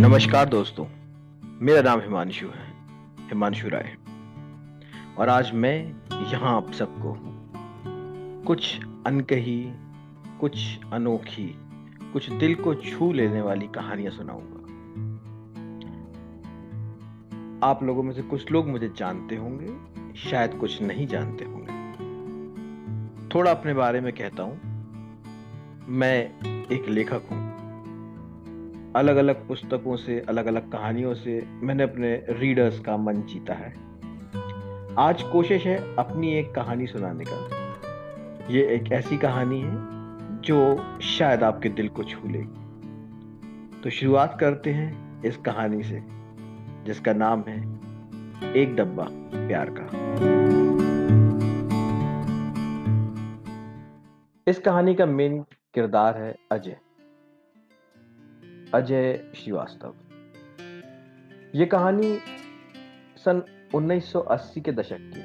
नमस्कार दोस्तों, मेरा नाम हिमांशु है, हिमांशु राय। और आज मैं यहाँ आप सबको कुछ अनकही, कुछ अनोखी, कुछ दिल को छू लेने वाली कहानियाँ सुनाऊँगा। आप लोगों में से कुछ लोग मुझे जानते होंगे, शायद कुछ नहीं जानते होंगे। थोड़ा अपने बारे में कहता हूँ। मैं एक लेखक हूँ। अलग अलग पुस्तकों से अलग अलग कहानियों से मैंने अपने रीडर्स का मन जीता है। आज कोशिश है अपनी एक कहानी सुनाने का। ये एक ऐसी कहानी है जो शायद आपके दिल को छू लेगी। तो शुरुआत करते हैं इस कहानी से, जिसका नाम है एक डब्बा प्यार का। इस कहानी का मेन किरदार है अजय। अजय श्रीवास्तव। ये कहानी सन 1980 के दशक की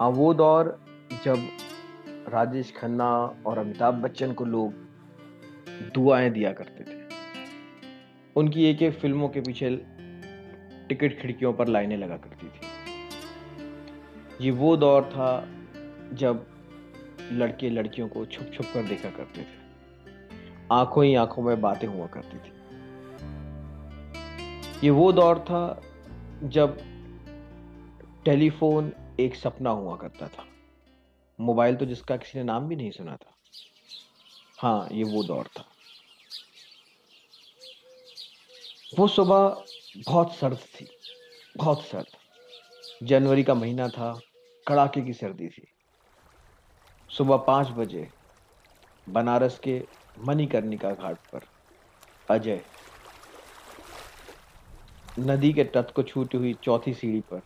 हाँ। वो दौर जब राजेश खन्ना और अमिताभ बच्चन को लोग दुआएँ दिया करते थे। उनकी एक एक फ़िल्मों के पीछे टिकट खिड़कियों पर लाइनें लगा करती थी। ये वो दौर था जब लड़के लड़कियों को छुप छुप कर देखा करते थे। आँखों ही आँखों में बातें हुआ करती थी। ये वो दौर था जब टेलीफोन एक सपना हुआ करता था। मोबाइल तो जिसका किसी ने नाम भी नहीं सुना था। हाँ ये वो दौर था। वो सुबह बहुत सर्द थी, बहुत सर्द। जनवरी का महीना था, कड़ाके की सर्दी थी। सुबह पाँच बजे बनारस के मणिकर्णिका घाट पर। अजय। नदी के तट को छूटी हुई चौथी सीढ़ी पर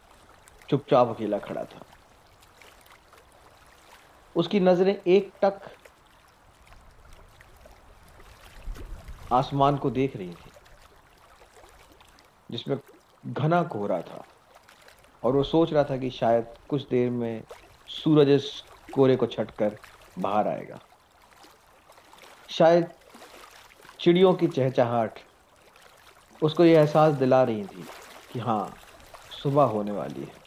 चुपचाप अकेला खड़ा था। उसकी नज़रें एक टक आसमान को देख रही थी, जिसमें घना कोहरा था, और वो सोच रहा था कि शायद कुछ देर में सूरज इस कोहरे को छटकर बाहर आएगा। शायद चिड़ियों की चहचहाट, उसको ये एहसास दिला रही थी कि हाँ सुबह होने वाली है।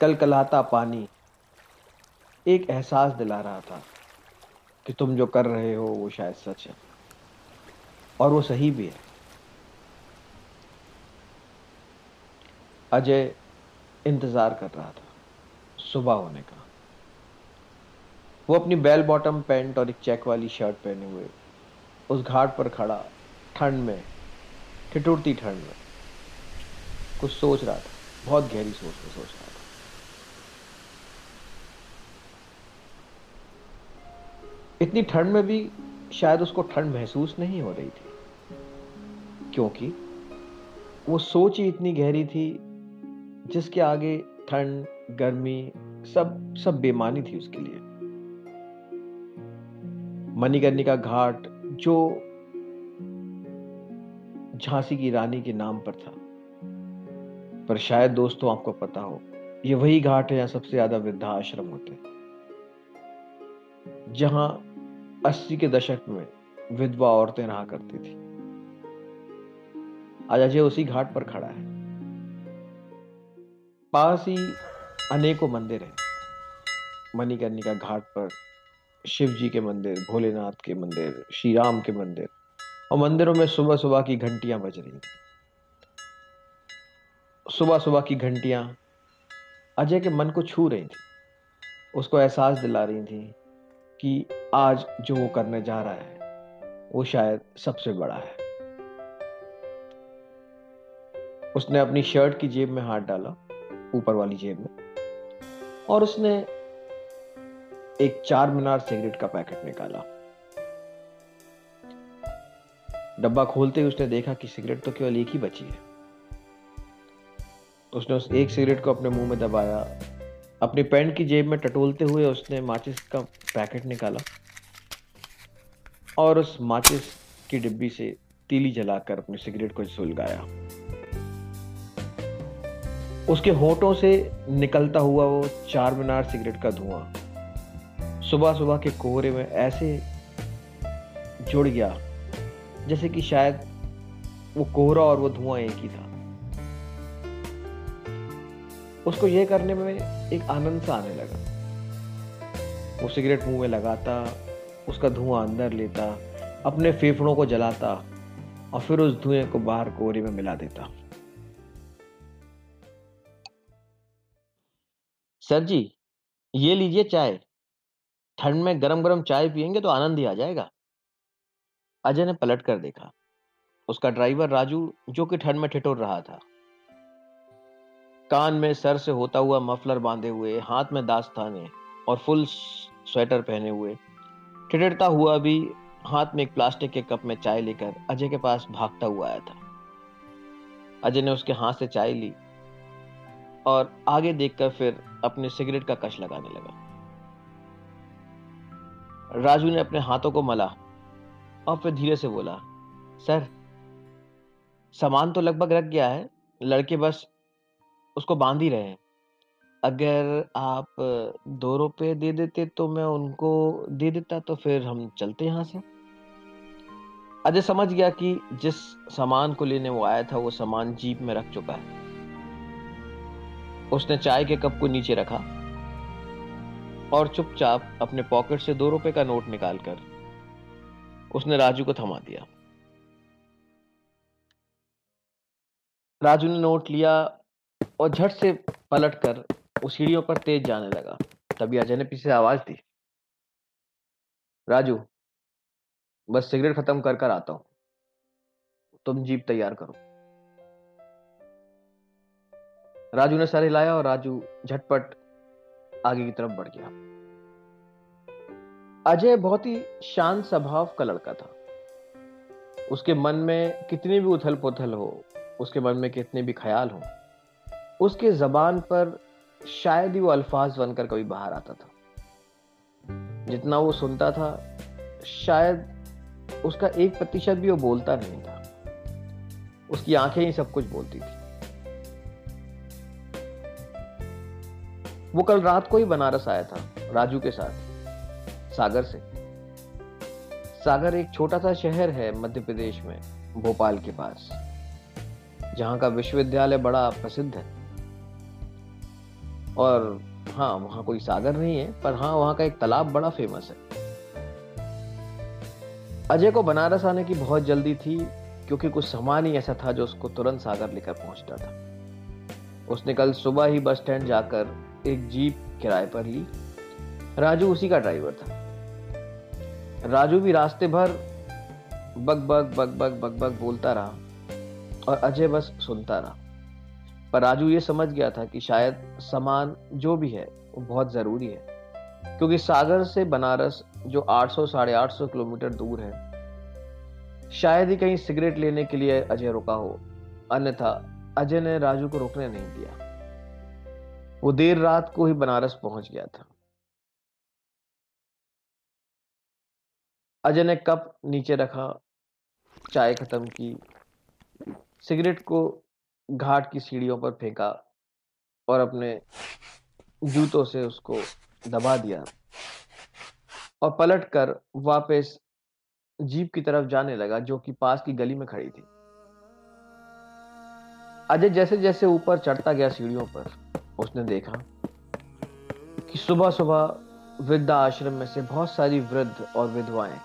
कल कलाता पानी एक एहसास दिला रहा था कि तुम जो कर रहे हो, वो शायद सच है, और वो सही भी है। अजय इंतज़ार कर रहा था, सुबह होने का। वो अपनी बेल बॉटम पैंट और एक चेक वाली शर्ट पहने हुए, उस घाट पर खड़ा, ठंड में, ठिठुरती ठंड में। कुछ सोच रहा था, बहुत गहरी सोच में सोच रहा था। इतनी ठंड में भी शायद उसको ठंड महसूस नहीं हो रही थी, क्योंकि वो सोच ही इतनी गहरी थी, जिसके आगे ठंड, गर्मी, सब सब बेमानी थी उसके लिए। मणिकर्णिका घाट, जो झांसी की रानी के नाम पर था। पर शायद दोस्तों आपको पता हो, ये वही घाट है जहाँ सबसे ज़्यादा वृद्धाश्रम होते हैं। जहाँ अस्सी के दशक में विधवा औरतें रहा करती थी। आज अजय उसी घाट पर खड़ा है। पास ही अनेकों मंदिर हैं। मणिकर्णिका घाट पर शिव जी के मंदिर, भोलेनाथ के मंदिर श्री राम के मंदिर, और मंदिरों में सुबह सुबह की घंटियाँ बज रही थी। सुबह सुबह की घंटियाँ, अजय के मन को छू रही थी। उसको एहसास दिला रही थी कि आज जो वो करने जा रहा है, वो शायद सबसे बड़ा है। उसने अपनी शर्ट की जेब में हाथ डाला, ऊपर वाली जेब में, और उसने एक चार मीनार सिगरेट का पैकेट निकाला। डब्बा खोलते ही उसने देखा कि सिगरेट तो केवल एक ही बची है। उसने उस एक सिगरेट को अपने मुँह में दबाया। अपनी पैंट की जेब में टटोलते हुए उसने माचिस का पैकेट निकाला और उस माचिस की डिब्बी से तीली जलाकर अपनी सिगरेट को सुलगाया। उसके होठों से निकलता हुआ वो चार मीनार सिगरेट का धुआँ सुबह सुबह के कोहरे में ऐसे जुड़ गया, जैसे कि शायद वो कोहरा और वो धुआँ एक ही था। उसको यह करने में एक आनंद सा आने लगा। वो सिगरेट मुँह में लगाता, उसका धुआँ अंदर लेता, अपने फेफड़ों को जलाता और फिर उस धुएँ को बाहर कोहरे में मिला देता। सर जी, ये लीजिए चाय। ठंड में गरम गरम चाय पियेंगे तो आनंद ही आ जाएगा। अजय ने पलट कर देखा। उसका ड्राइवर राजू, जो कि ठंड में ठिठुर रहा था। कान में सर से होता हुआ मफलर बांधे हुए, हाथ में दास्ताने और फुल स्वेटर पहने हुए, ठिठरता हुआ भी हाथ में एक प्लास्टिक के कप में चाय लेकर अजय के पास भागता हुआ आया था। अजय ने उसके हाथ से चाय ली और आगे देखकर फिर अपने सिगरेट का कश लगाने लगा। राजू ने अपने हाथों को मला और फिर धीरे से बोला, सर, सामान तो लगभग रख गया है, लड़के बस उसको बाँध ही रहे हैं। अगर आप दो रुपये दे देते तो मैं उनको दे देता तो फिर हम चलते यहाँ से। अजय समझ गया कि जिस सामान को लेने वो आया था, वो सामान जीप में रख चुका है। उसने चाय के कप को नीचे रखा और चुपचाप अपने पॉकेट से दो रुपए का नोट निकालकर उसने राजू को थमा दिया। राजू ने नोट लिया और झट से पलटकर उस सीढ़ियों पर तेज जाने लगा। तभी अजय ने पीछे आवाज़ दी, राजू, बस सिगरेट खत्म कर कर आता हूँ। तुम जीप तैयार करो। राजू ने सर हिलाया और राजू झटपट आगे की तरफ़ बढ़ गया। अजय बहुत ही शांत स्वभाव का लड़का था। उसके मन में कितनी भी उथल पुथल हो, उसके मन में कितने भी ख्याल हो, उसके जबान पर शायद ही वो अल्फाज बनकर कभी बाहर आता था। जितना वो सुनता था, शायद उसका एक प्रतिशत भी वो बोलता नहीं था। उसकी आँखें ही सब कुछ बोलती थी। वो कल रात को ही बनारस आया था, राजू के साथ, सागर से। सागर एक छोटा सा शहर है मध्य प्रदेश में, भोपाल के पास, जहाँ का विश्वविद्यालय बड़ा प्रसिद्ध है। और हाँ वहाँ कोई सागर नहीं है, पर हाँ वहाँ का एक तालाब बड़ा फ़ेमस है। अजय को बनारस आने की बहुत जल्दी थी, क्योंकि कुछ सामान ही ऐसा था जो उसको तुरंत सागर लेकर पहुँचता था। उसने कल सुबह ही बस स्टैंड जाकर एक जीप किराए पर ली राजू उसी का ड्राइवर था। राजू भी रास्ते भर bug bug bug bug bug bug बोलता रहा और अजय बस सुनता रहा। पर राजू ये समझ गया था कि शायद सामान जो भी है, वो बहुत ज़रूरी है। क्योंकि सागर से बनारस, जो 800 साढ़े आठ किलोमीटर दूर है, शायद ही कहीं सिगरेट लेने के लिए अजय रुका हो। अन्यथा अजय ने राजू को रुकने नहीं दिया। वो देर रात को ही बनारस पहुँच गया था। अजय ने कप नीचे रखा, चाय खत्म की, सिगरेट को घाट की सीढ़ियों पर फेंका और अपने जूतों से उसको दबा दिया और पलटकर वापस जीप की तरफ़ जाने लगा, जो कि पास की गली में खड़ी थी। अजय जैसे जैसे ऊपर चढ़ता गया सीढ़ियों पर उसने देखा कि सुबह सुबह वृद्धा आश्रम में से बहुत सारी वृद्ध और विधवाएँ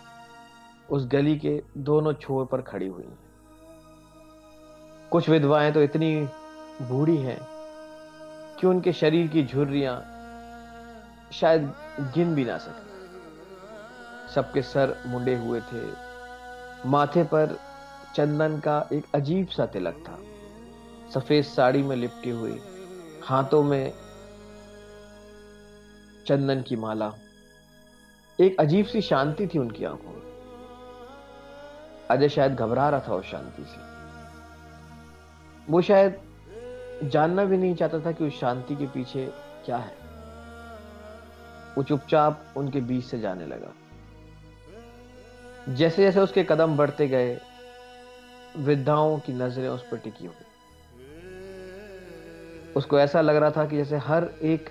उस गली के दोनों छोर पर खड़ी हुई कुछ विधवाएँ तो इतनी बूढ़ी हैं कि उनके शरीर की झुर्रियाँ शायद गिन भी ना सके। सबके सर मुंडे हुए थे। माथे पर चंदन का एक अजीब सा तिलक था। सफ़ेद साड़ी में लिपटी हुई हाथों में चंदन की माला। एक अजीब सी शांति थी उनकी आँखों में। अजय शायद घबरा रहा था उस शांति से। वो शायद जानना भी नहीं चाहता था कि उस शांति के पीछे क्या है। वो चुपचाप उनके बीच से जाने लगा। जैसे जैसे उसके कदम बढ़ते गए, वृद्धाओं की नज़रें उस पर टिकी हुई। उसको ऐसा लग रहा था कि जैसे हर एक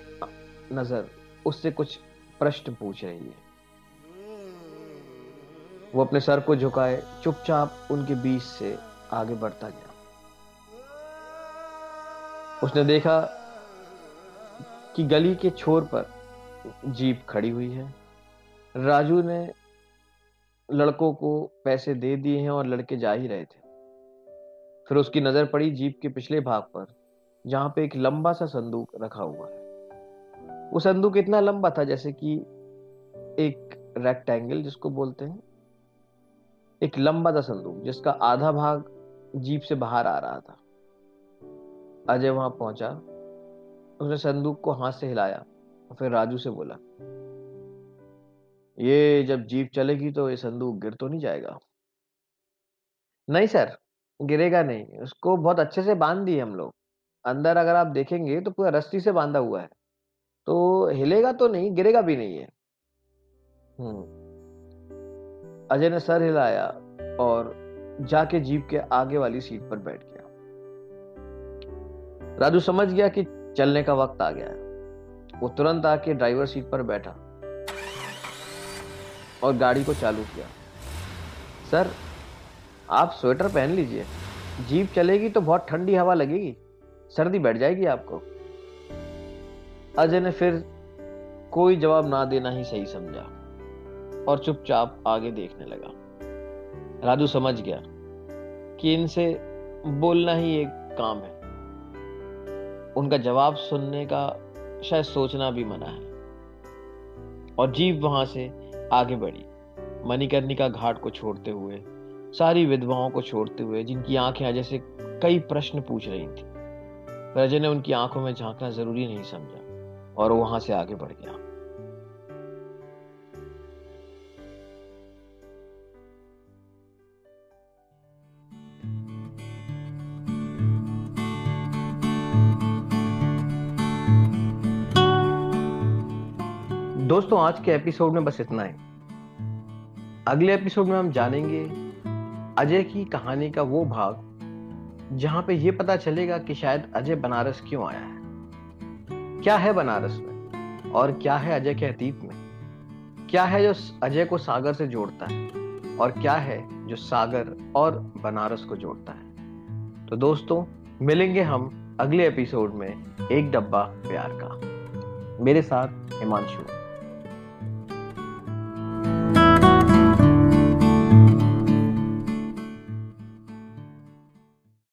नज़र उससे कुछ प्रश्न पूछ रही है। वो अपने सर को झुकाए, चुपचाप उनके बीच से आगे बढ़ता गया। उसने देखा कि गली के छोर पर जीप खड़ी हुई है। राजू ने लड़कों को पैसे दे दिए हैं और लड़के जा ही रहे थे। फिर उसकी नज़र पड़ी जीप के पिछले भाग पर। जहाँ पे एक लंबा सा संदूक रखा हुआ है। वो संदूक इतना लंबा था जैसे कि एक रेक्टेंगल जिसको बोलते हैं। एक लंबा सा संदूक जिसका आधा भाग जीप से बाहर आ रहा था। अजय वहाँ पहुँचा, उसने संदूक को हाथ से हिलाया और फिर राजू से बोला, ये जब जीप चलेगी तो ये संदूक गिर तो नहीं जाएगा? नहीं सर, गिरेगा नहीं। उसको बहुत अच्छे से बाँध दिए हम लोग। अंदर अगर आप देखेंगे तो पूरा रस्सी से बांधा हुआ है। तो हिलेगा तो नहीं, गिरेगा भी नहीं है हम्म। अजय ने सर हिलाया और जाके जीप के आगे वाली सीट पर बैठ गया। राजू समझ गया कि चलने का वक्त आ गया है। वो तुरंत आके ड्राइवर सीट पर बैठा और गाड़ी को चालू किया। सर, आप स्वेटर पहन लीजिए। जीप चलेगी तो बहुत ठंडी हवा लगेगी। सर्दी बैठ जाएगी आपको? अजय ने फिर कोई जवाब ना देना ही सही समझा और चुपचाप आगे देखने लगा। राजू समझ गया कि इनसे बोलना ही एक काम है। उनका जवाब सुनने का शायद सोचना भी मना है। और जीव वहाँ से आगे बढ़ी। मणिकर्णिका घाट को छोड़ते हुए, सारी विधवाओं को छोड़ते हुए, जिनकी आँखें अजय से कई प्रश्न पूछ रही थी। पर अजय ने उनकी आँखों में झांकना ज़रूरी नहीं समझा, और वहाँ से आगे बढ़ गया। दोस्तों, आज के एपिसोड में बस इतना ही। अगले एपिसोड में हम जानेंगे अजय की कहानी का वो भाग जहाँ पे ये पता चलेगा कि शायद अजय बनारस क्यों आया है। क्या है बनारस में? और क्या है अजय के अतीत में? क्या है जो अजय को सागर से जोड़ता है? और क्या है जो सागर और बनारस को जोड़ता है? तो दोस्तों, मिलेंगे हम अगले एपिसोड में एक डब्बा प्यार का। मेरे साथ हिमांशु।